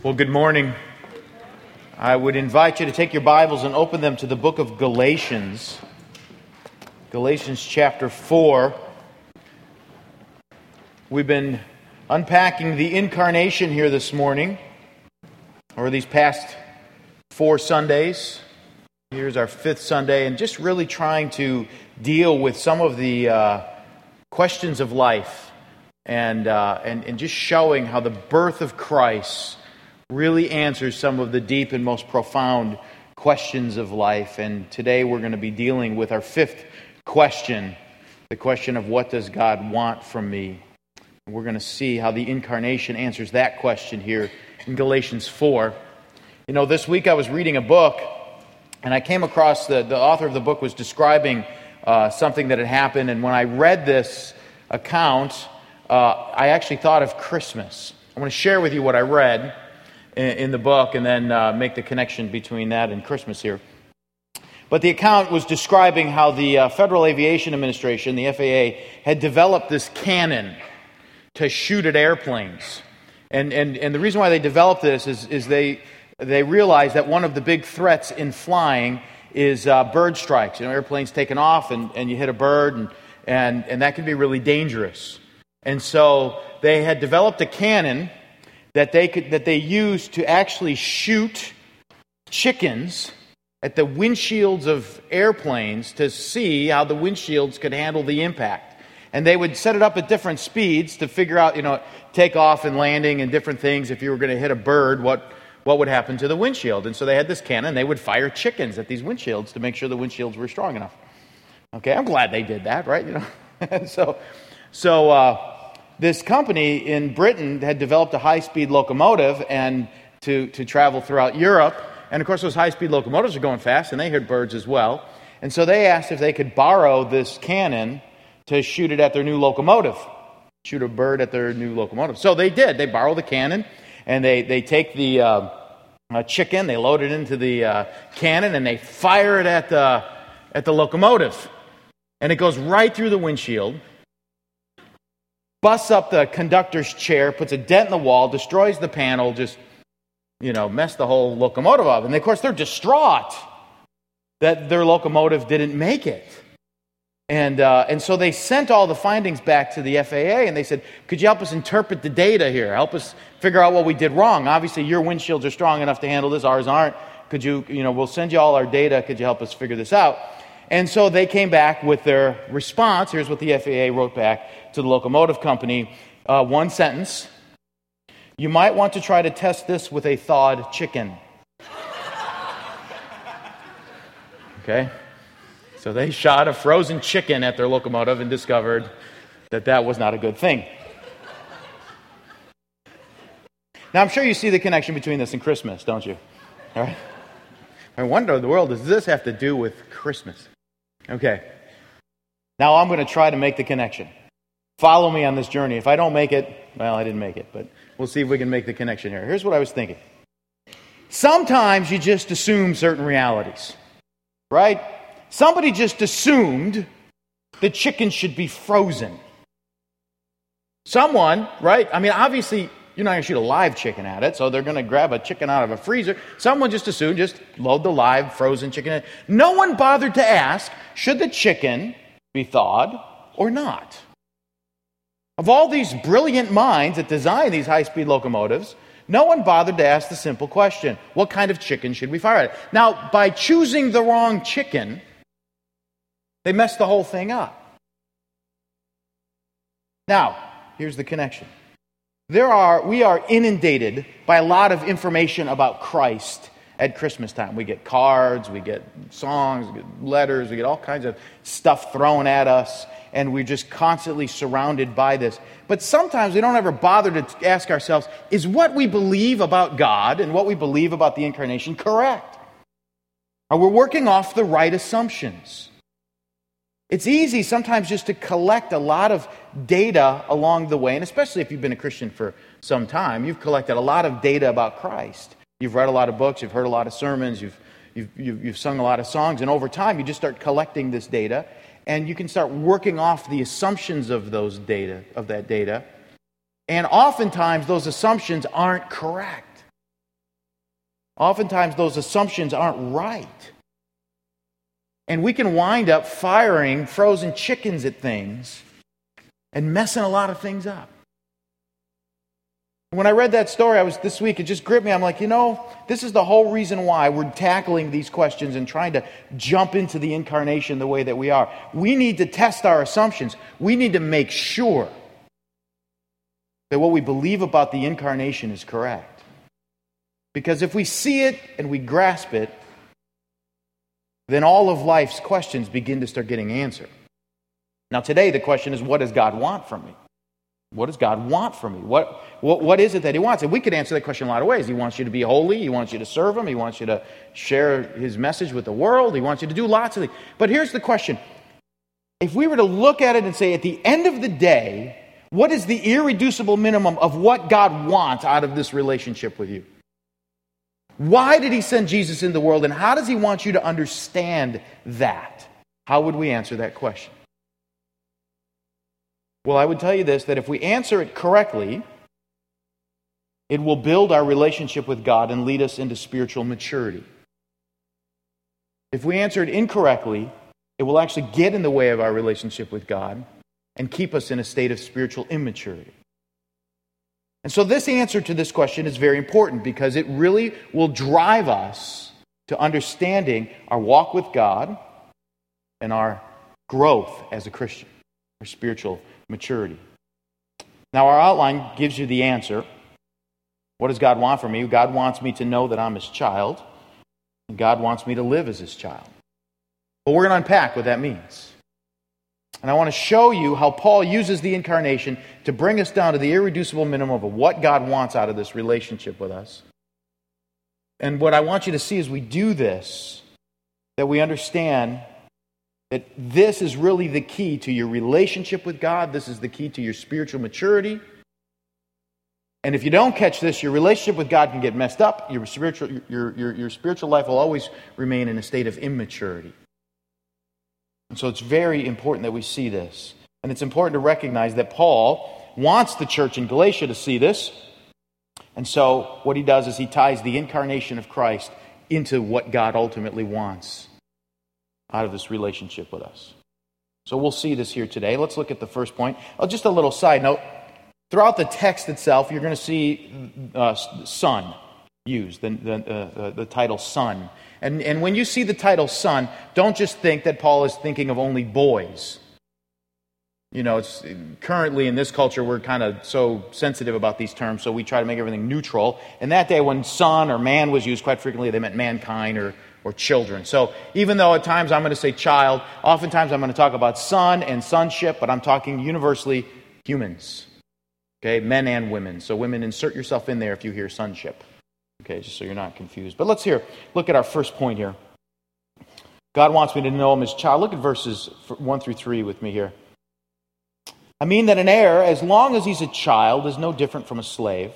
Well, good morning. I would invite you to take your Bibles and open them to the book of Galatians. Galatians chapter 4. We've been unpacking the incarnation here this morning, or these past four Sundays. Here's our fifth Sunday, and just really trying to deal with some of the uh, questions of life and, uh, and, and just showing how the birth of Christ really answers some of the deep and most profound questions of life. And today we're going to be dealing with our fifth question the question of what does God want from me? And we're going to see how the incarnation answers that question here in Galatians 4. You know, this week I was reading a book, and I came across the, the author of the book was describing uh, something that had happened. And when I read this account, uh, I actually thought of Christmas. I want to share with you what I read in, the book and then uh, make the connection between that and Christmas here. But the account was describing how the uh, Federal Aviation Administration, the FAA, had developed this cannon to shoot at airplanes. And, and, and the reason why they developed this is, is they, they realized that one of the big threats in flying is uh, bird strikes. You know, airplanes taking off and, and you hit a bird, and, and, and that can be really dangerous. And so they had developed a cannon that they, could, that they used to actually shoot chickens at the windshields of airplanes to see how the windshields could handle the impact. And they would set it up at different speeds to figure out, you know, takeoff and landing and different things. If you were going to hit a bird, what, what would happen to the windshield? And so they had this cannon. They would fire chickens at these windshields to make sure the windshields were strong enough. Okay, I'm glad they did that, right? You know, so, so uh, this company in Britain had developed a high-speed locomotive and to, to travel throughout Europe and of course, those high speed locomotives are going fast, and they hit birds as well. And so they asked if they could borrow this cannon to shoot it at their new locomotive, shoot a bird at their new locomotive. So they did. They borrow the cannon, and they, they take the uh, chicken, they load it into the uh, cannon, and they fire it at the, at the locomotive. And it goes right through the windshield, busts up the conductor's chair, puts a dent in the wall, destroys the panel, just you know, mess the whole locomotive up. And of course, they're distraught that their locomotive didn't make it. And, uh, and so they sent all the findings back to the FAA and they said, Could you help us interpret the data here? Help us figure out what we did wrong. Obviously, your windshields are strong enough to handle this, ours aren't. Could you, you know, we'll send you all our data. Could you help us figure this out? And so they came back with their response. Here's what the FAA wrote back to the locomotive company uh, one sentence you might want to try to test this with a thawed chicken. Okay? So they shot a frozen chicken at their locomotive and discovered that that was not a good thing. Now, I'm sure you see the connection between this and Christmas, don't you? All right? I wonder the world does this have to do with Christmas? Okay. Now I'm going to try to make the connection. Follow me on this journey. If I don't make it, well, I didn't make it, but we'll see if we can make the connection here. Here's what I was thinking. Sometimes you just assume certain realities, right? Somebody just assumed the chicken should be frozen. Someone, right? I mean, obviously, you're not going to shoot a live chicken at it, so they're going to grab a chicken out of a freezer. Someone just assumed, just load the live frozen chicken in. No one bothered to ask, should the chicken be thawed or not? Of all these brilliant minds that design these high speed locomotives, no one bothered to ask the simple question what kind of chicken should we fire at? Now, by choosing the wrong chicken, they messed the whole thing up. Now, here's the connection. There are, we are inundated by a lot of information about Christ at Christmas time. We get cards, we get songs, we get letters, we get all kinds of stuff thrown at us and we're just constantly surrounded by this. But sometimes we don't ever bother to ask ourselves is what we believe about God and what we believe about the incarnation correct? Are we working off the right assumptions? It's easy sometimes just to collect a lot of data along the way, and especially if you've been a Christian for some time, you've collected a lot of data about Christ. You've read a lot of books, you've heard a lot of sermons, you've, you've, you've, you've sung a lot of songs, and over time you just start collecting this data and you can start working off the assumptions of those data of that data and oftentimes those assumptions aren't correct Oftentimes, those assumptions aren't right. And we can wind up firing frozen chickens at things and messing a lot of things up. When I read that story, I was this week, it just gripped me. I'm like, you know, this is the whole reason why we're tackling these questions and trying to jump into the incarnation the way that we are. We need to test our assumptions. We need to make sure that what we believe about the incarnation is correct. Because if we see it and we grasp it, then all of life's questions begin to start getting answered. Now, today, the question is what does God want from me? What does God want from me? What, what, what is it that He wants? And we could answer that question a lot of ways. He wants you to be holy. He wants you to serve Him. He wants you to share His message with the world. He wants you to do lots of things. But here's the question if we were to look at it and say, at the end of the day, what is the irreducible minimum of what God wants out of this relationship with you? Why did He send Jesus in the world, and how does He want you to understand that? How would we answer that question? Well, I would tell you this that if we answer it correctly, it will build our relationship with God and lead us into spiritual maturity. If we answer it incorrectly, it will actually get in the way of our relationship with God and keep us in a state of spiritual immaturity. And so, this answer to this question is very important because it really will drive us to understanding our walk with God and our growth as a Christian, our spiritual maturity. Now, our outline gives you the answer. What does God want from me? God wants me to know that I'm his child, and God wants me to live as his child. But we're going to unpack what that means. And I want to show you how Paul uses the incarnation to bring us down to the irreducible minimum of what God wants out of this relationship with us. And what I want you to see as we do this, that we understand that this is really the key to your relationship with God. This is the key to your spiritual maturity. And if you don't catch this, your relationship with God can get messed up. Your spiritual, your, your, your spiritual life will always remain in a state of immaturity. And so it's very important that we see this. And it's important to recognize that Paul wants the church in Galatia to see this. And so what he does is he ties the incarnation of Christ into what God ultimately wants out of this relationship with us. So we'll see this here today. Let's look at the first point. Oh, just a little side note. Throughout the text itself, you're going to see uh, son used, the, the, uh, the title son. And, and when you see the title son, don't just think that Paul is thinking of only boys. You know, it's currently in this culture we're kind of so sensitive about these terms, so we try to make everything neutral. And that day, when son or man was used, quite frequently they meant mankind or or children. So even though at times I'm going to say child, oftentimes I'm going to talk about son and sonship, but I'm talking universally humans. Okay, men and women. So women, insert yourself in there if you hear sonship. Okay, just so you're not confused. But let's hear, look at our first point here. God wants me to know him as child. Look at verses 1 through 3 with me here. I mean that an heir, as long as he's a child, is no different from a slave,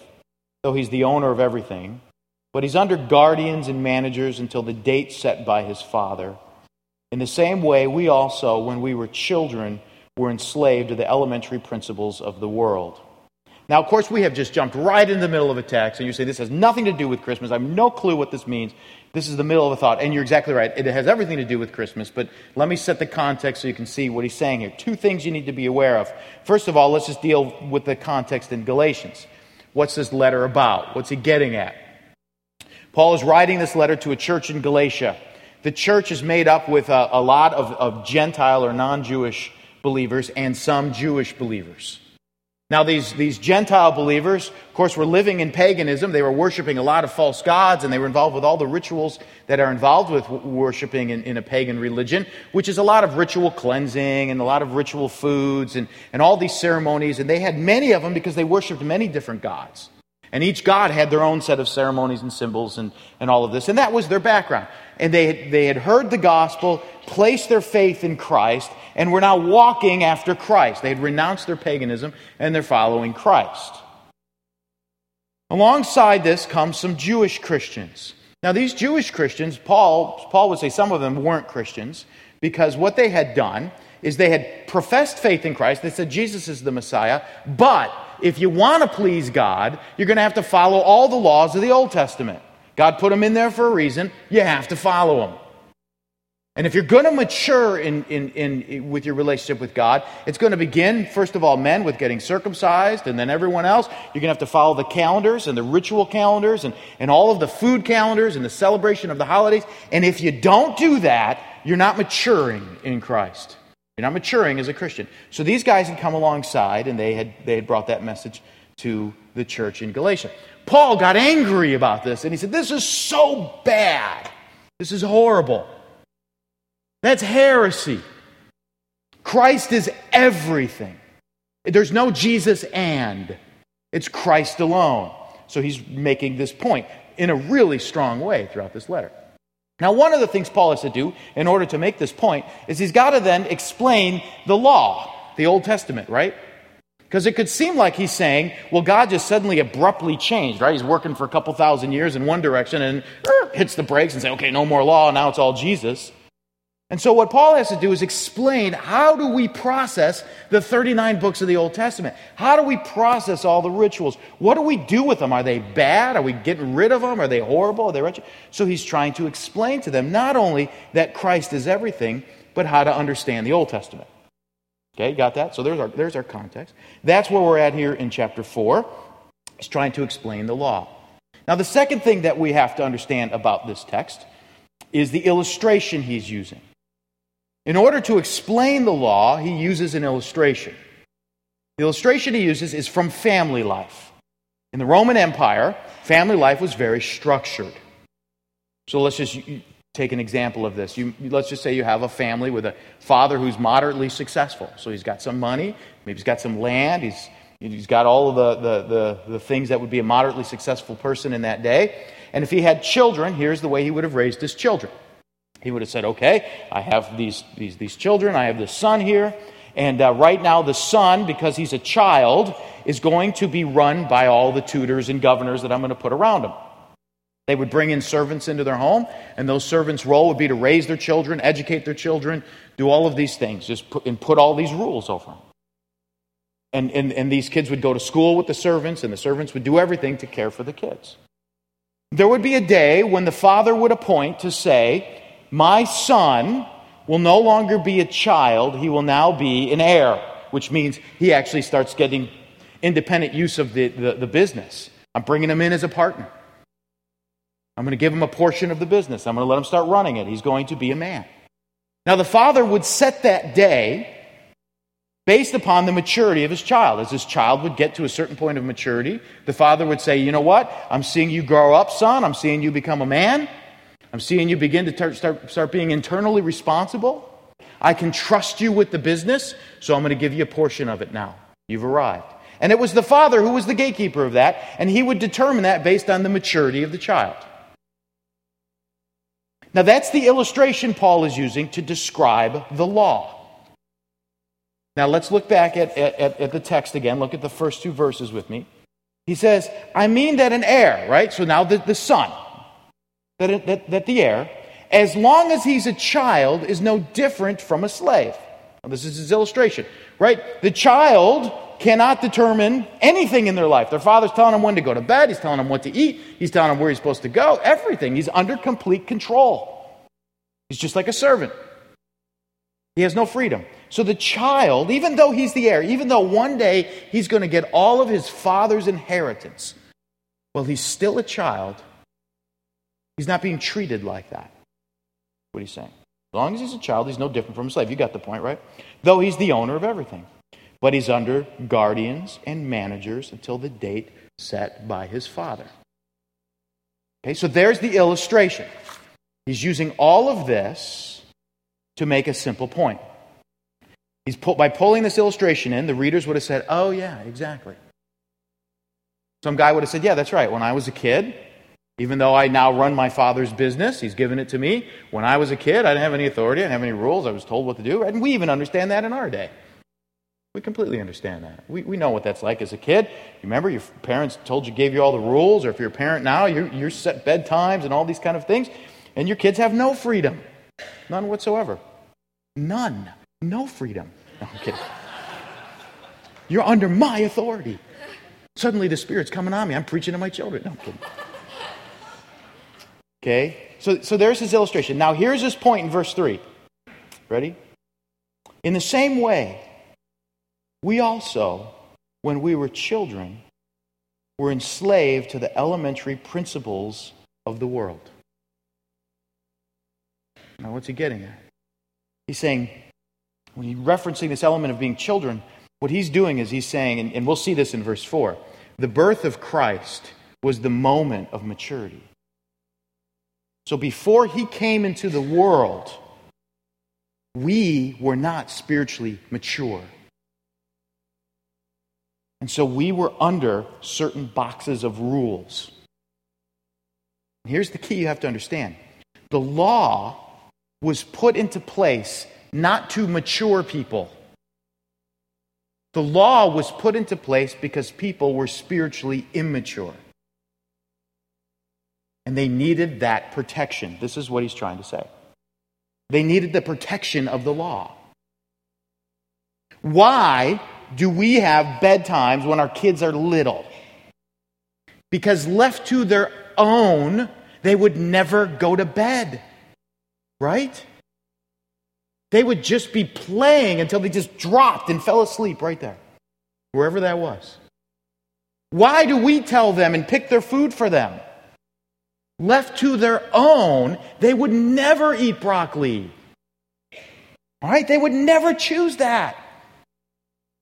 though he's the owner of everything. But he's under guardians and managers until the date set by his father. In the same way, we also, when we were children, were enslaved to the elementary principles of the world. Now, of course, we have just jumped right in the middle of a text, and you say, This has nothing to do with Christmas. I have no clue what this means. This is the middle of a thought. And you're exactly right. It has everything to do with Christmas, but let me set the context so you can see what he's saying here. Two things you need to be aware of. First of all, let's just deal with the context in Galatians. What's this letter about? What's he getting at? Paul is writing this letter to a church in Galatia. The church is made up with a, a lot of, of Gentile or non Jewish believers and some Jewish believers. Now, these, these Gentile believers, of course, were living in paganism. They were worshiping a lot of false gods, and they were involved with all the rituals that are involved with worshiping in, in a pagan religion, which is a lot of ritual cleansing and a lot of ritual foods and, and all these ceremonies. And they had many of them because they worshiped many different gods. And each god had their own set of ceremonies and symbols and, and all of this. And that was their background. And they they had heard the gospel, placed their faith in Christ, and were now walking after Christ. They had renounced their paganism and they're following Christ. Alongside this comes some Jewish Christians. Now, these Jewish Christians, Paul, Paul would say some of them weren't Christians because what they had done is they had professed faith in Christ. They said Jesus is the Messiah, but if you want to please God, you're going to have to follow all the laws of the Old Testament. God put them in there for a reason. You have to follow them. And if you're going to mature in, in, in, with your relationship with God, it's going to begin, first of all, men with getting circumcised, and then everyone else. You're going to have to follow the calendars and the ritual calendars and, and all of the food calendars and the celebration of the holidays. And if you don't do that, you're not maturing in Christ. You're not maturing as a Christian. So these guys had come alongside, and they had, they had brought that message to the church in Galatia. Paul got angry about this, and he said, This is so bad. This is horrible. That's heresy. Christ is everything. There's no Jesus and, it's Christ alone. So he's making this point in a really strong way throughout this letter. Now, one of the things Paul has to do in order to make this point is he's got to then explain the law, the Old Testament, right? Because it could seem like he's saying, well, God just suddenly abruptly changed, right? He's working for a couple thousand years in one direction and er, hits the brakes and say, okay, no more law, now it's all Jesus. And so, what Paul has to do is explain how do we process the 39 books of the Old Testament? How do we process all the rituals? What do we do with them? Are they bad? Are we getting rid of them? Are they horrible? Are they wretched? So, he's trying to explain to them not only that Christ is everything, but how to understand the Old Testament. Okay, got that? So, there's our, there's our context. That's where we're at here in chapter 4. He's trying to explain the law. Now, the second thing that we have to understand about this text is the illustration he's using. In order to explain the law, he uses an illustration. The illustration he uses is from family life. In the Roman Empire, family life was very structured. So let's just take an example of this. You, let's just say you have a family with a father who's moderately successful. So he's got some money, maybe he's got some land, he's, he's got all of the, the, the, the things that would be a moderately successful person in that day. And if he had children, here's the way he would have raised his children. He would have said, okay, I have these, these, these children, I have this son here, and uh, right now the son, because he's a child, is going to be run by all the tutors and governors that I'm going to put around him. They would bring in servants into their home, and those servants' role would be to raise their children, educate their children, do all of these things, just put, and put all these rules over them. And, and, and these kids would go to school with the servants, and the servants would do everything to care for the kids. There would be a day when the father would appoint to say, my son will no longer be a child, he will now be an heir, which means he actually starts getting independent use of the, the, the business. I'm bringing him in as a partner. I'm going to give him a portion of the business. I'm going to let him start running it. He's going to be a man. Now, the father would set that day based upon the maturity of his child. As his child would get to a certain point of maturity, the father would say, You know what? I'm seeing you grow up, son. I'm seeing you become a man. I'm seeing you begin to start, start being internally responsible. I can trust you with the business, so I'm going to give you a portion of it now. You've arrived. And it was the father who was the gatekeeper of that, and he would determine that based on the maturity of the child. Now, that's the illustration Paul is using to describe the law. Now, let's look back at, at, at, the text again. Look at the first two verses with me. He says, I mean that an heir, right? So now the, the son, that, that, that the heir, as long as he's a child, is no different from a slave. Now, this is his illustration, right? The child cannot determine anything in their life. Their father's telling them when to go to bed, he's telling them what to eat, he's telling them where he's supposed to go, everything. He's under complete control. He's just like a servant. He has no freedom. So the child, even though he's the heir, even though one day he's going to get all of his father's inheritance, well, he's still a child He's not being treated like that. What he's saying. As long as he's a child, he's no different from a slave. You got the point, right? Though he's the owner of everything. But he's under guardians and managers until the date set by his father. Okay, so there's the illustration. He's using all of this to make a simple point. He's pull, by pulling this illustration in, the readers would have said, Oh, yeah, exactly. Some guy would have said, Yeah, that's right. When I was a kid, even though I now run my father's business, he's given it to me. When I was a kid, I didn't have any authority, I didn't have any rules, I was told what to do. And we even understand that in our day. We completely understand that. We, we know what that's like as a kid. You remember your parents told you, gave you all the rules, or if you're a parent now, you're, you're set bedtimes and all these kind of things, and your kids have no freedom. None whatsoever. None. No freedom. No, I'm kidding. You're under my authority. Suddenly the Spirit's coming on me. I'm preaching to my children. No, I'm kidding. Okay? So, so there's his illustration. Now, here's his point in verse 3. Ready? In the same way, we also, when we were children, were enslaved to the elementary principles of the world. Now, what's he getting at? He's saying, when he's referencing this element of being children, what he's doing is he's saying, and, and we'll see this in verse 4, the birth of Christ was the moment of maturity. So before he came into the world, we were not spiritually mature. And so we were under certain boxes of rules. Here's the key you have to understand the law was put into place not to mature people. The law was put into place because people were spiritually immature. And they needed that protection. This is what he's trying to say. They needed the protection of the law. Why do we have bedtimes when our kids are little? Because left to their own, they would never go to bed. Right? They would just be playing until they just dropped and fell asleep right there, wherever that was. Why do we tell them and pick their food for them? Left to their own, they would never eat broccoli. All right? They would never choose that.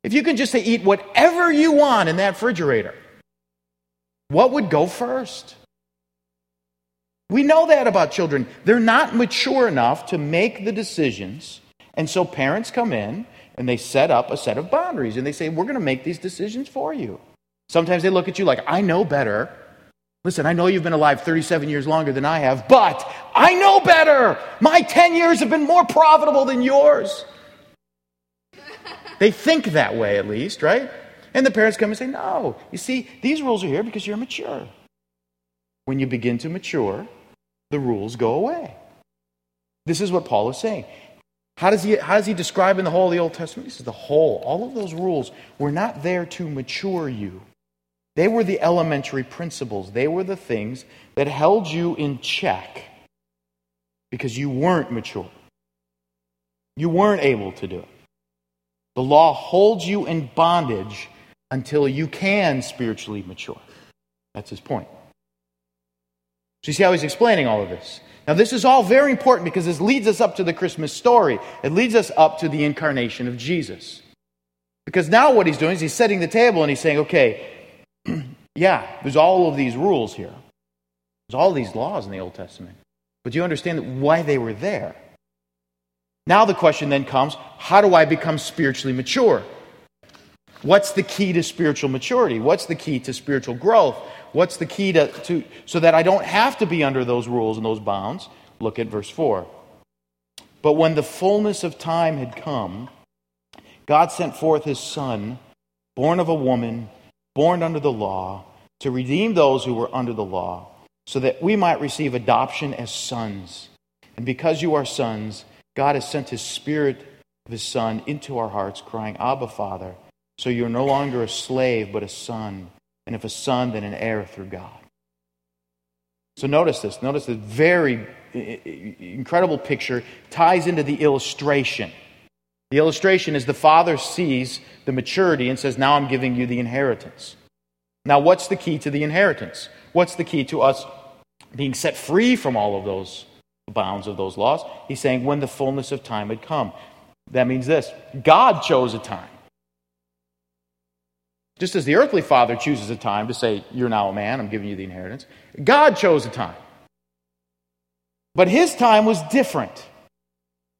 If you can just say, eat whatever you want in that refrigerator, what would go first? We know that about children. They're not mature enough to make the decisions. And so parents come in and they set up a set of boundaries and they say, We're going to make these decisions for you. Sometimes they look at you like, I know better. Listen, I know you've been alive 37 years longer than I have, but I know better. My 10 years have been more profitable than yours. They think that way, at least, right? And the parents come and say, No, you see, these rules are here because you're mature. When you begin to mature, the rules go away. This is what Paul is saying. How does he, how does he describe in the whole of the Old Testament? He says the whole, all of those rules were not there to mature you. They were the elementary principles. They were the things that held you in check because you weren't mature. You weren't able to do it. The law holds you in bondage until you can spiritually mature. That's his point. So you see how he's explaining all of this. Now, this is all very important because this leads us up to the Christmas story. It leads us up to the incarnation of Jesus. Because now what he's doing is he's setting the table and he's saying, okay, yeah, there's all of these rules here. There's all these laws in the Old Testament. But do you understand why they were there? Now the question then comes how do I become spiritually mature? What's the key to spiritual maturity? What's the key to spiritual growth? What's the key to, to so that I don't have to be under those rules and those bounds? Look at verse 4. But when the fullness of time had come, God sent forth his Son, born of a woman, born under the law, to redeem those who were under the law, so that we might receive adoption as sons. And because you are sons, God has sent his Spirit of his Son into our hearts, crying, Abba, Father. So you're no longer a slave, but a son. And if a son, then an heir through God. So notice this. Notice this very incredible picture ties into the illustration. The illustration is the father sees the maturity and says, Now I'm giving you the inheritance. Now, what's the key to the inheritance? What's the key to us being set free from all of those bounds of those laws. He's saying when the fullness of time had come. That means this God chose a time. Just as the earthly father chooses a time to say, You're now a man, I'm giving you the inheritance, God chose a time. But his time was different.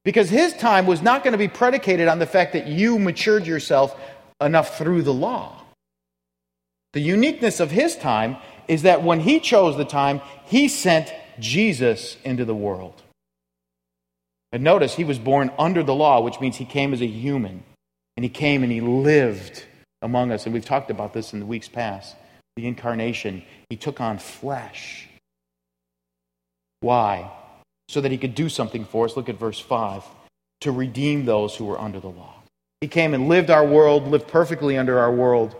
Because his time was not going to be predicated on the fact that you matured yourself enough through the law. The uniqueness of his time is that when he chose the time, he sent Jesus into the world. And notice he was born under the law, which means he came as a human. And he came and he lived among us. And we've talked about this in the weeks past. The incarnation, he took on flesh. Why? So that he could do something for us. Look at verse 5 to redeem those who were under the law. He came and lived our world, lived perfectly under our world,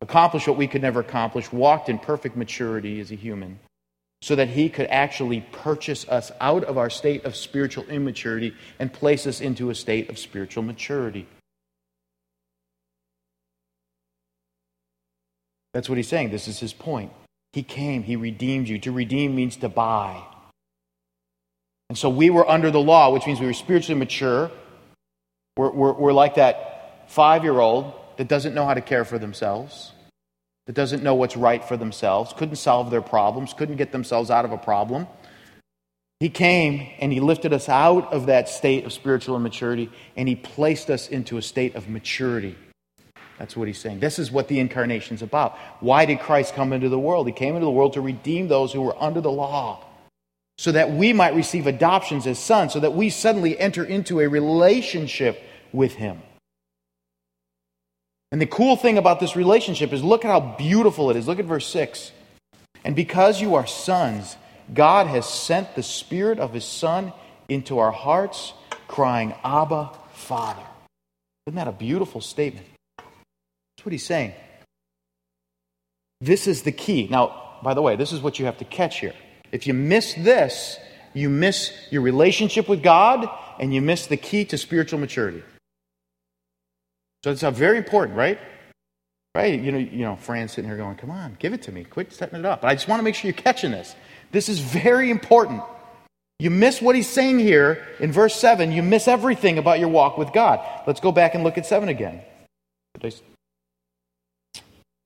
accomplished what we could never accomplish, walked in perfect maturity as a human so that he could actually purchase us out of our state of spiritual immaturity and place us into a state of spiritual maturity. That's what he's saying. This is his point. He came, he redeemed you. To redeem means to buy. And so we were under the law, which means we were spiritually mature. We're, we're, we're like that five year old that doesn't know how to care for themselves, that doesn't know what's right for themselves, couldn't solve their problems, couldn't get themselves out of a problem. He came and he lifted us out of that state of spiritual immaturity and he placed us into a state of maturity. That's what he's saying. This is what the incarnation is about. Why did Christ come into the world? He came into the world to redeem those who were under the law so that we might receive adoptions as sons, so that we suddenly enter into a relationship with Him. And the cool thing about this relationship is look at how beautiful it is. Look at verse 6. And because you are sons, God has sent the Spirit of His Son into our hearts, crying, Abba, Father. Isn't that a beautiful statement? That's what He's saying. This is the key. Now, by the way, this is what you have to catch here. If you miss this, you miss your relationship with God and you miss the key to spiritual maturity. So it's uh, very important, right? Right? You know, you know, Fran's sitting here going, come on, give it to me. Quit setting it up. But I just want to make sure you're catching this. This is very important. You miss what he's saying here in verse 7. You miss everything about your walk with God. Let's go back and look at 7 again. I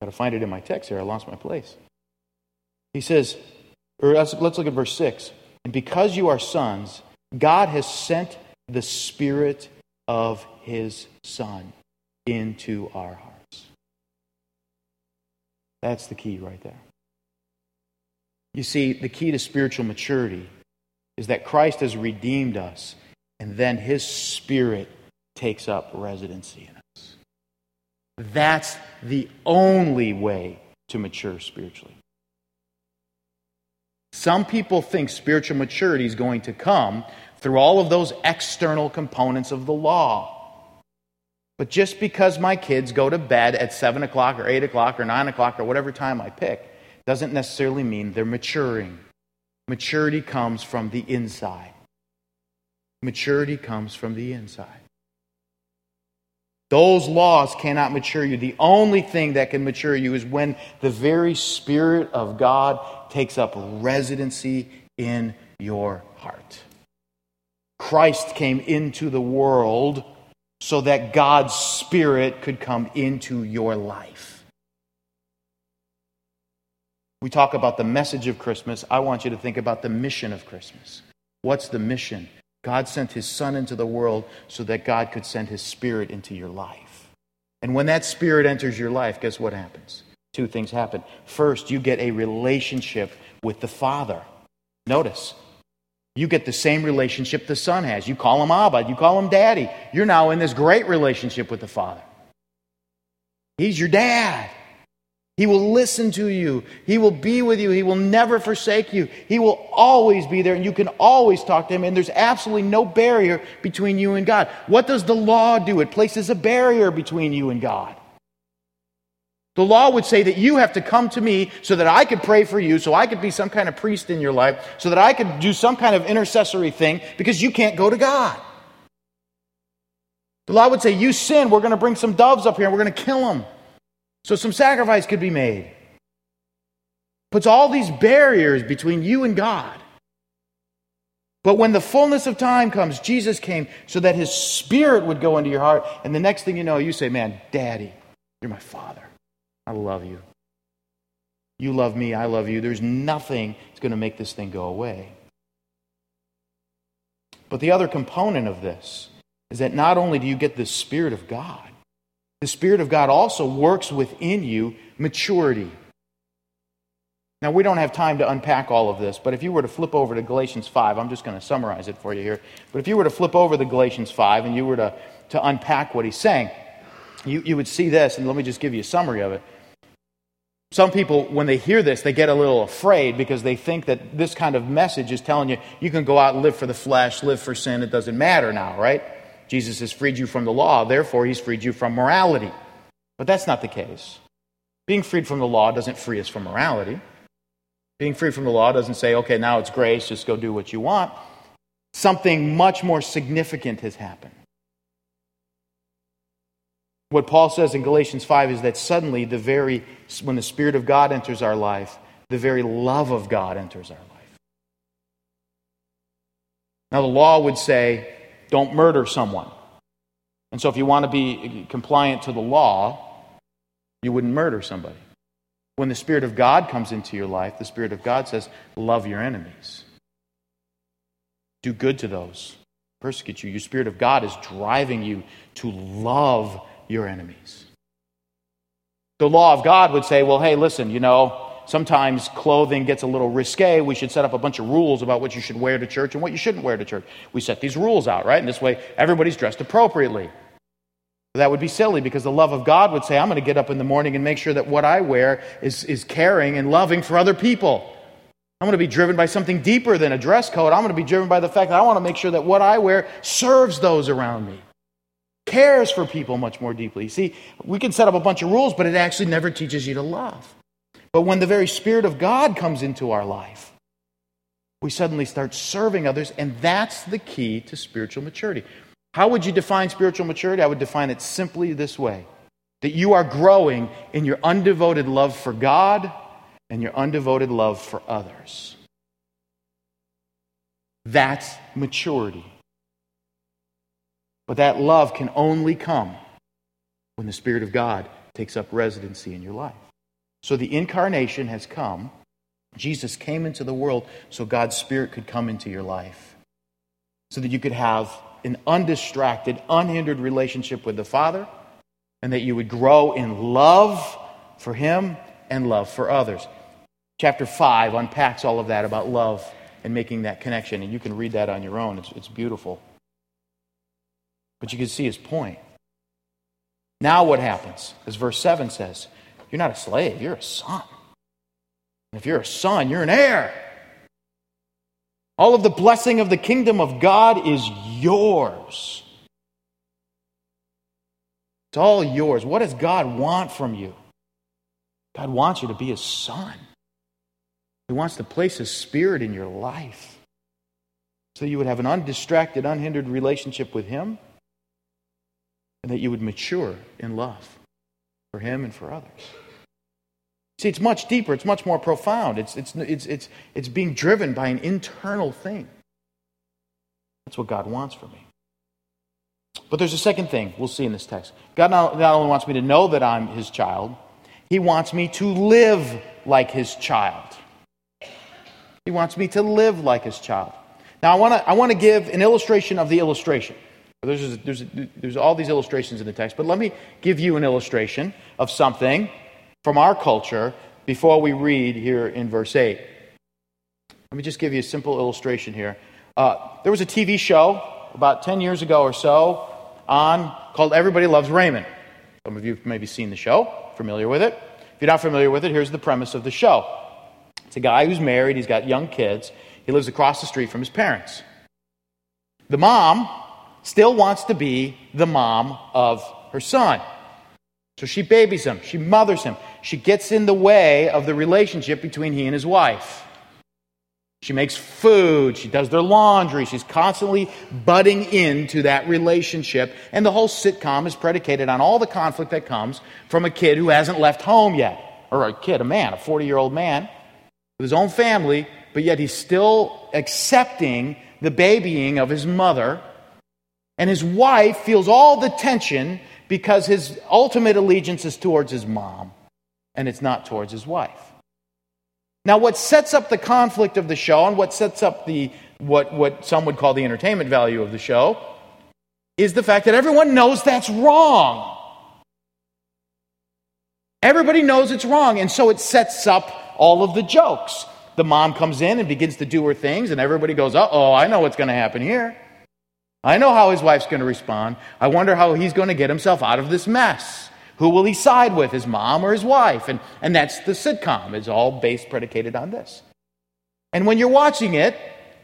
got to find it in my text here. I lost my place. He says, or uh, let's, let's look at verse 6. And because you are sons, God has sent the Spirit of His Son into our hearts. That's the key right there. You see, the key to spiritual maturity is that Christ has redeemed us, and then His Spirit takes up residency in us. That's the only way to mature spiritually. Some people think spiritual maturity is going to come through all of those external components of the law. But just because my kids go to bed at 7 o'clock or 8 o'clock or 9 o'clock or whatever time I pick doesn't necessarily mean they're maturing. Maturity comes from the inside. Maturity comes from the inside. Those laws cannot mature you. The only thing that can mature you is when the very Spirit of God takes up residency in your heart. Christ came into the world so that God's Spirit could come into your life. We talk about the message of Christmas. I want you to think about the mission of Christmas. What's the mission? God sent his Son into the world so that God could send his Spirit into your life. And when that Spirit enters your life, guess what happens? Two things happen. First, you get a relationship with the Father. Notice, you get the same relationship the Son has. You call him Abba, you call him Daddy. You're now in this great relationship with the Father. He's your dad. He will listen to you. He will be with you. He will never forsake you. He will always be there, and you can always talk to him, and there's absolutely no barrier between you and God. What does the law do? It places a barrier between you and God. The law would say that you have to come to me so that I could pray for you, so I could be some kind of priest in your life, so that I could do some kind of intercessory thing because you can't go to God. The law would say, You sin, we're going to bring some doves up here and we're going to kill them. So some sacrifice could be made. Puts all these barriers between you and God. But when the fullness of time comes, Jesus came so that his spirit would go into your heart. And the next thing you know, you say, Man, Daddy, you're my father. I love you. You love me, I love you. There's nothing that's going to make this thing go away. But the other component of this is that not only do you get the Spirit of God, the Spirit of God also works within you maturity. Now, we don't have time to unpack all of this, but if you were to flip over to Galatians 5, I'm just going to summarize it for you here. But if you were to flip over to Galatians 5 and you were to, to unpack what he's saying, you, you would see this, and let me just give you a summary of it. Some people, when they hear this, they get a little afraid because they think that this kind of message is telling you you can go out and live for the flesh, live for sin, it doesn't matter now, right? Jesus has freed you from the law, therefore, he's freed you from morality. But that's not the case. Being freed from the law doesn't free us from morality. Being free from the law doesn't say, okay, now it's grace, just go do what you want. Something much more significant has happened. What Paul says in Galatians 5 is that suddenly, the very, when the Spirit of God enters our life, the very love of God enters our life. Now, the law would say, don't murder someone. And so, if you want to be compliant to the law, you wouldn't murder somebody. When the Spirit of God comes into your life, the Spirit of God says, love your enemies. Do good to those persecute you. Your Spirit of God is driving you to love your enemies. The law of God would say, well, hey, listen, you know, sometimes clothing gets a little risque. We should set up a bunch of rules about what you should wear to church and what you shouldn't wear to church. We set these rules out, right? And this way, everybody's dressed appropriately. That would be silly because the love of God would say, I'm going to get up in the morning and make sure that what I wear is, is caring and loving for other people. I'm going to be driven by something deeper than a dress code. I'm going to be driven by the fact that I want to make sure that what I wear serves those around me cares for people much more deeply. See, we can set up a bunch of rules, but it actually never teaches you to love. But when the very Spirit of God comes into our life, we suddenly start serving others, and that's the key to spiritual maturity. How would you define spiritual maturity? I would define it simply this way that you are growing in your undevoted love for God and your undevoted love for others. That's maturity. But that love can only come when the Spirit of God takes up residency in your life. So the incarnation has come. Jesus came into the world so God's Spirit could come into your life. So that you could have an undistracted, unhindered relationship with the Father, and that you would grow in love for Him and love for others. Chapter 5 unpacks all of that about love and making that connection, and you can read that on your own. It's, it's beautiful. But you can see his point. Now, what happens? As verse 7 says, you're not a slave, you're a son. And if you're a son, you're an heir. All of the blessing of the kingdom of God is yours. It's all yours. What does God want from you? God wants you to be a son. He wants to place His Spirit in your life so you would have an undistracted, unhindered relationship with Him and that you would mature in love for Him and for others. See, it's much deeper, it's much more profound. It's, it's, it's, it's, it's being driven by an internal thing. That's what God wants for me. But there's a second thing we'll see in this text. God not, not only wants me to know that I'm His child, He wants me to live like His child. He wants me to live like His child. Now, I want to I want to give an illustration of the illustration. There's, there's, there's all these illustrations in the text, but let me give you an illustration of something from our culture before we read here in verse 8. Let me just give you a simple illustration here. Uh, there was a TV show about 10 years ago or so on called Everybody Loves Raymond. Some of you have maybe seen the show, familiar with it. If you're not familiar with it, here's the premise of the show. It's a guy who's married, he's got young kids, he lives across the street from his parents. The mom still wants to be the mom of her son. So she babies him, she mothers him, she gets in the way of the relationship between he and his wife. She makes food, she does their laundry, she's constantly butting into that relationship. And the whole sitcom is predicated on all the conflict that comes from a kid who hasn't left home yet. Or a kid, a man, a 40 year old man with his own family, but yet he's still accepting the babying of his mother and his wife feels all the tension because his ultimate allegiance is towards his mom and it's not towards his wife. Now, what sets up the conflict of the show and what sets up the what, what some would call the entertainment value of the show is the fact that everyone knows that's wrong. Everybody knows it's wrong, and so it sets up all of the jokes. The mom comes in and begins to do her things, and everybody goes, Uh oh, I know what's going to happen here. I know how his wife's going to respond. I wonder how he's going to get himself out of this mess. Who will he side with, his mom or his wife? And, and that's the sitcom. It's all based, predicated on this. And when you're watching it,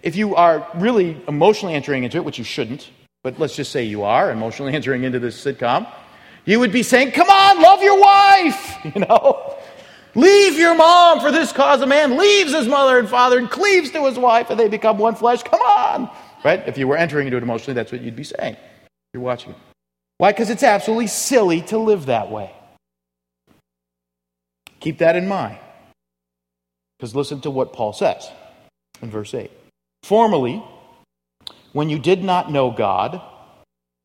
if you are really emotionally entering into it, which you shouldn't, but let's just say you are emotionally entering into this sitcom, you would be saying, Come on, love your wife! You know? Leave your mom for this cause. A man leaves his mother and father and cleaves to his wife, and they become one flesh. Come on. Right? If you were entering into it emotionally, that's what you'd be saying. You're watching it. Why? Because it's absolutely silly to live that way. Keep that in mind. Because listen to what Paul says in verse 8. Formerly, when you did not know God,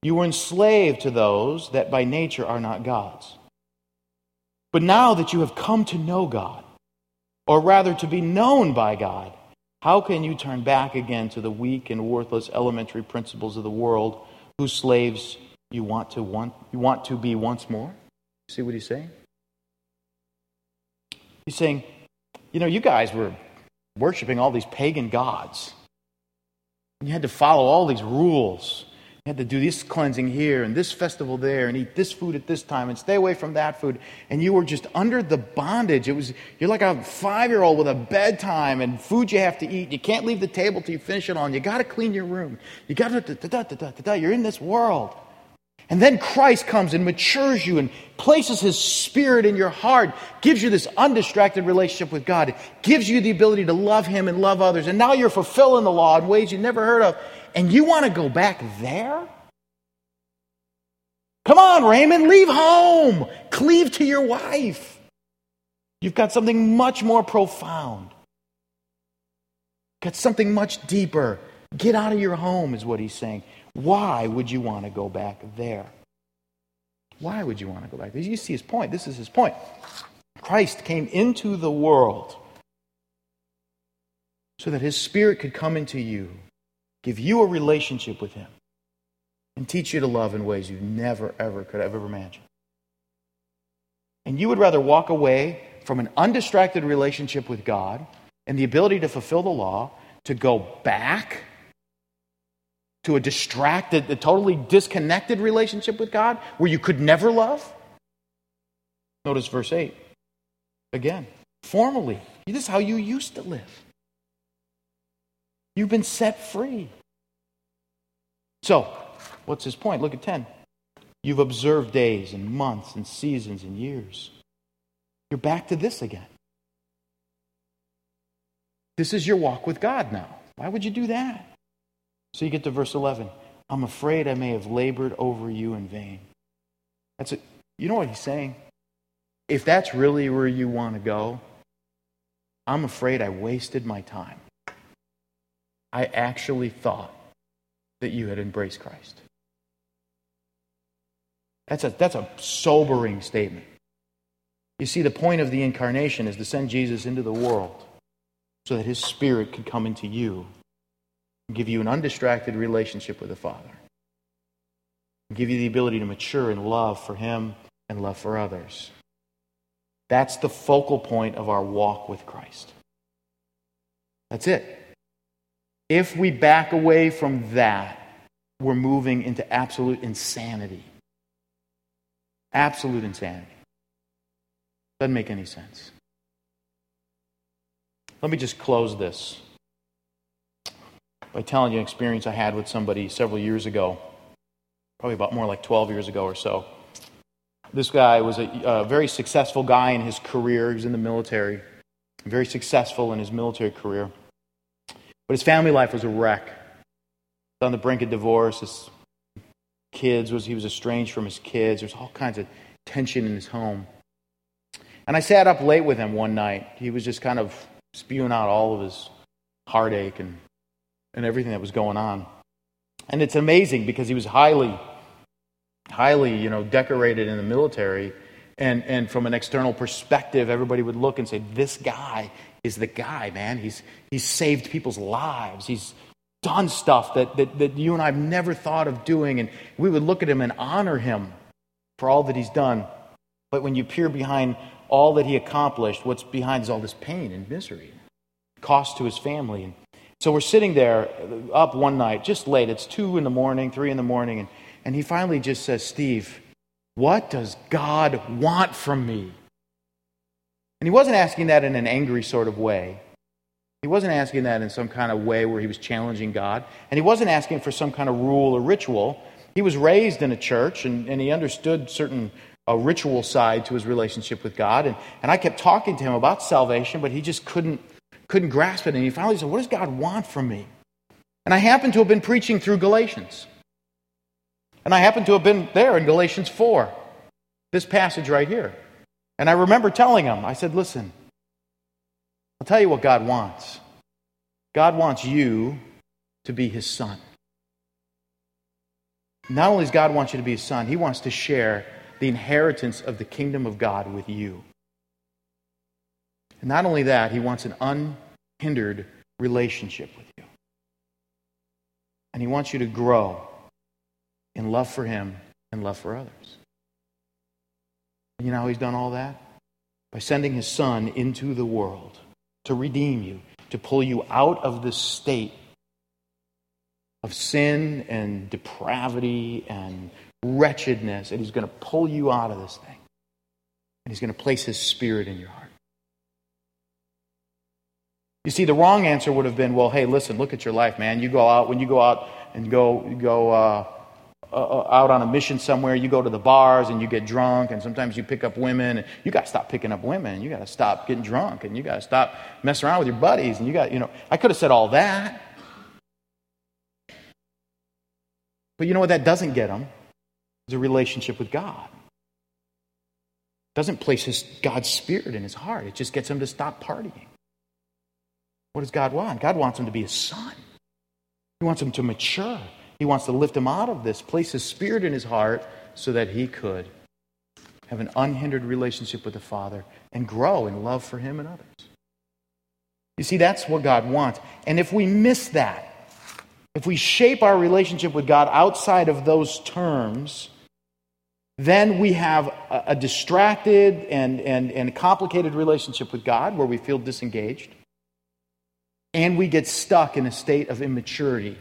you were enslaved to those that by nature are not God's. But now that you have come to know God, or rather to be known by God, how can you turn back again to the weak and worthless elementary principles of the world whose slaves you want to want you want to be once more? See what he's saying? He's saying, you know, you guys were worshiping all these pagan gods. You had to follow all these rules. You had to do this cleansing here and this festival there and eat this food at this time and stay away from that food. And you were just under the bondage. It was you're like a five year old with a bedtime and food you have to eat. You can't leave the table till you finish it on. You got to clean your room. You got to. You're in this world. And then Christ comes and matures you and places his spirit in your heart, gives you this undistracted relationship with God, gives you the ability to love him and love others. And now you're fulfilling the law in ways you never heard of. And you want to go back there? Come on, Raymond, leave home. Cleave to your wife. You've got something much more profound. Got something much deeper. Get out of your home, is what he's saying. Why would you want to go back there? Why would you want to go back there? You see his point. This is his point. Christ came into the world so that his spirit could come into you, give you a relationship with him, and teach you to love in ways you never, ever could have ever imagined. And you would rather walk away from an undistracted relationship with God and the ability to fulfill the law to go back to a distracted, a totally disconnected relationship with God where you could never love? Notice verse 8. Again, formerly, this is how you used to live. You've been set free. So, what's his point? Look at 10. You've observed days and months and seasons and years. You're back to this again. This is your walk with God now. Why would you do that? So you get to verse 11. I'm afraid I may have labored over you in vain. That's it. You know what he's saying? If that's really where you want to go, I'm afraid I wasted my time. I actually thought that you had embraced Christ. That's a, that's a sobering statement. You see, the point of the incarnation is to send Jesus into the world so that his spirit could come into you give you an undistracted relationship with the Father, give you the ability to mature in love for Him and love for others. That's the focal point of our walk with Christ. That's it. If we back away from that, we're moving into absolute insanity. Absolute insanity. Doesn't make any sense. Let me just close this by telling you an experience I had with somebody several years ago, probably about more like 12 years ago or so. This guy was a, a very successful guy in his career. He was in the military, very successful in his military career. But his family life was a wreck. On the brink of divorce, his kids was he was estranged from his kids. There's all kinds of tension in his home. And I sat up late with him one night. He was just kind of spewing out all of his heartache and and everything that was going on. And it's amazing because he was highly, highly, you know, decorated in the military. And, and from an external perspective, everybody would look and say, This guy is the guy, man. He's, he's saved people's lives. He's done stuff that, that, that you and I have never thought of doing. And we would look at him and honor him for all that he's done. But when you peer behind all that he accomplished, what's behind is all this pain and misery, cost to his family. And so we're sitting there uh, up one night, just late. It's two in the morning, three in the morning, and, and he finally just says, Steve, what does God want from me? And he wasn't asking that in an angry sort of way. He wasn't asking that in some kind of way where he was challenging God. And he wasn't asking for some kind of rule or ritual. He was raised in a church and, and he understood certain a ritual side to his relationship with God. And, and I kept talking to him about salvation, but he just couldn't, couldn't grasp it. And he finally said, What does God want from me? And I happened to have been preaching through Galatians. And I happened to have been there in Galatians 4, this passage right here. And I remember telling him, I said, Listen, I'll tell you what God wants. God wants you to be his son. Not only does God want you to be his son, he wants to share the inheritance of the kingdom of God with you. And not only that, he wants an unhindered relationship with you. And he wants you to grow in love for him and love for others. You know how he's done all that? By sending his son into the world to redeem you, to pull you out of this state of sin and depravity and wretchedness, and he's going to pull you out of this thing. And he's going to place his spirit in your heart. You see, the wrong answer would have been, well, hey, listen, look at your life, man. You go out, when you go out and go, go uh, uh, out on a mission somewhere, you go to the bars and you get drunk, and sometimes you pick up women. And you got to stop picking up women. You got to stop getting drunk, and you got to stop messing around with your buddies. And you got, you know, I could have said all that. But you know what that doesn't get them? Is a relationship with God. It doesn't place his, God's spirit in his heart. It just gets him to stop partying. What does God want? God wants him to be his son. He wants him to mature. He wants to lift him out of this, place his spirit in his heart so that he could have an unhindered relationship with the Father and grow in love for him and others. You see, that's what God wants. And if we miss that, if we shape our relationship with God outside of those terms, then we have a, distracted and, and, and complicated relationship with God where we feel disengaged. And we get stuck in a state of immaturity.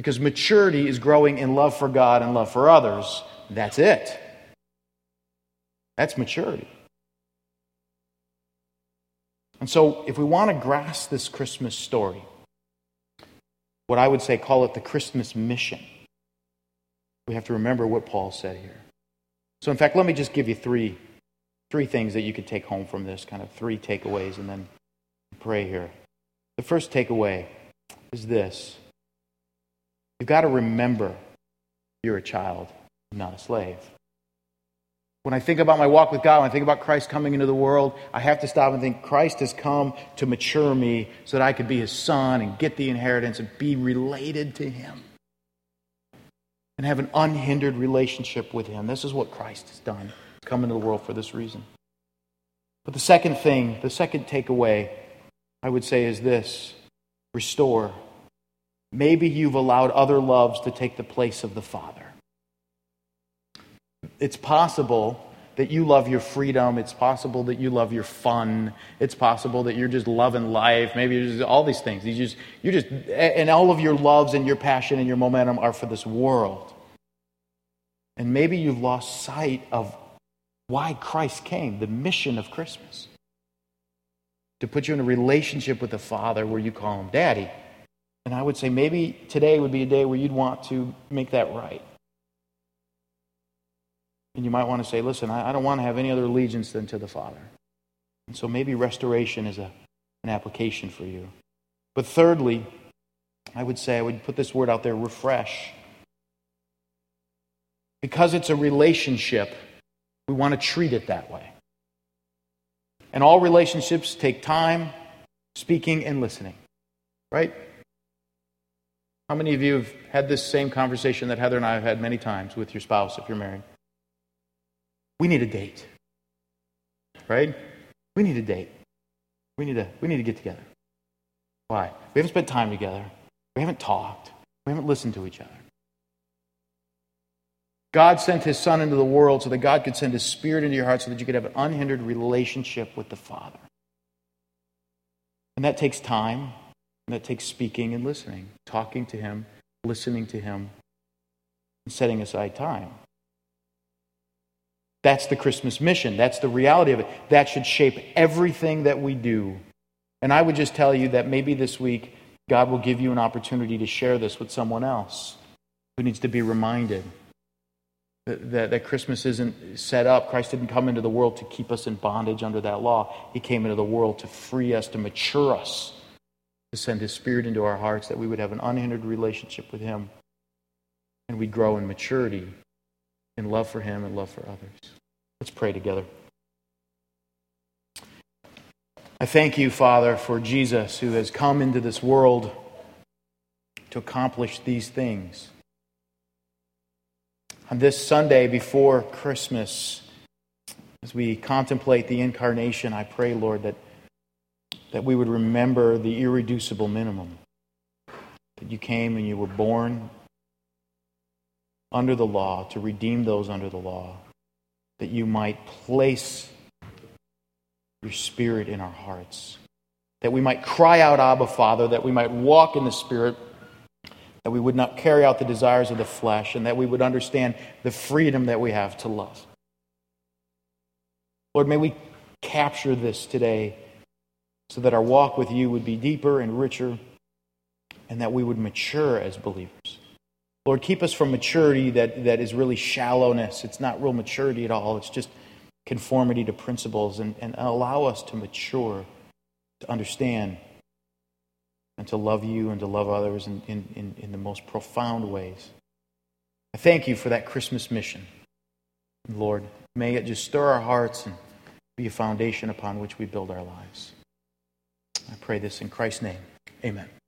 Because maturity is growing in love for God and love for others. That's it. That's maturity. And so, if we want to grasp this Christmas story, what I would say, call it the Christmas mission, we have to remember what Paul said here. So, in fact, let me just give you three, three things that you could take home from this, kind of three takeaways, and then pray here. The first takeaway is this You've got to remember you're a child, not a slave. When I think about my walk with God, when I think about Christ coming into the world, I have to stop and think Christ has come to mature me so that I could be his son and get the inheritance and be related to him and have an unhindered relationship with him. This is what Christ has done. He's come into the world for this reason. But the second thing, the second takeaway, I would say is this restore. Maybe you've allowed other loves to take the place of the Father. It's possible that you love your freedom. It's possible that you love your fun. It's possible that you're just loving life. Maybe you're just all these things. You just, you just, and all of your loves and your passion and your momentum are for this world. And maybe you've lost sight of why Christ came, the mission of Christmas. To put you in a relationship with the Father where you call him Daddy. And I would say maybe today would be a day where you'd want to make that right. And you might want to say, listen, I, I don't want to have any other allegiance than to the Father. And so maybe restoration is a, an application for you. But thirdly, I would say, I would put this word out there refresh. Because it's a relationship, we want to treat it that way. And all relationships take time, speaking, and listening. Right? How many of you have had this same conversation that Heather and I have had many times with your spouse if you're married? We need a date. Right? We need a date. We need to, we need to get together. Why? We haven't spent time together. We haven't talked. We haven't listened to each other. God sent his son into the world so that God could send his spirit into your heart so that you could have an unhindered relationship with the Father. And that takes time, that takes speaking and listening, talking to him, listening to him, and setting aside time. That's the Christmas mission. That's the reality of it. That should shape everything that we do. And I would just tell you that maybe this week God will give you an opportunity to share this with someone else who needs to be reminded That, that, that Christmas isn't set up. Christ didn't come into the world to keep us in bondage under that law. He came into the world to free us, to mature us, to send His Spirit into our hearts, that we would have an unhindered relationship with Him. And we'd grow in maturity, in love for Him and love for others. Let's pray together. I thank you, Father, for Jesus who has come into this world to accomplish these things. On this Sunday before Christmas, as we contemplate the incarnation, I pray, Lord, that, that we would remember the irreducible minimum. That you came and you were born under the law to redeem those under the law, that you might place your Spirit in our hearts. That we might cry out, Abba, Father, that we might walk in the Spirit, that we would not carry out the desires of the flesh, and that we would understand the freedom that we have to love. Lord, may we capture this today so that our walk with you would be deeper and richer, and that we would mature as believers. Lord, keep us from maturity that, that is really shallowness. It's not real maturity at all. It's just conformity to principles and, and allow us to mature, to understand, and to love you and to love others in, in, in, the most profound ways. I thank you for that Christmas mission. Lord, may it just stir our hearts and be a foundation upon which we build our lives. I pray this in Christ's name. Amen.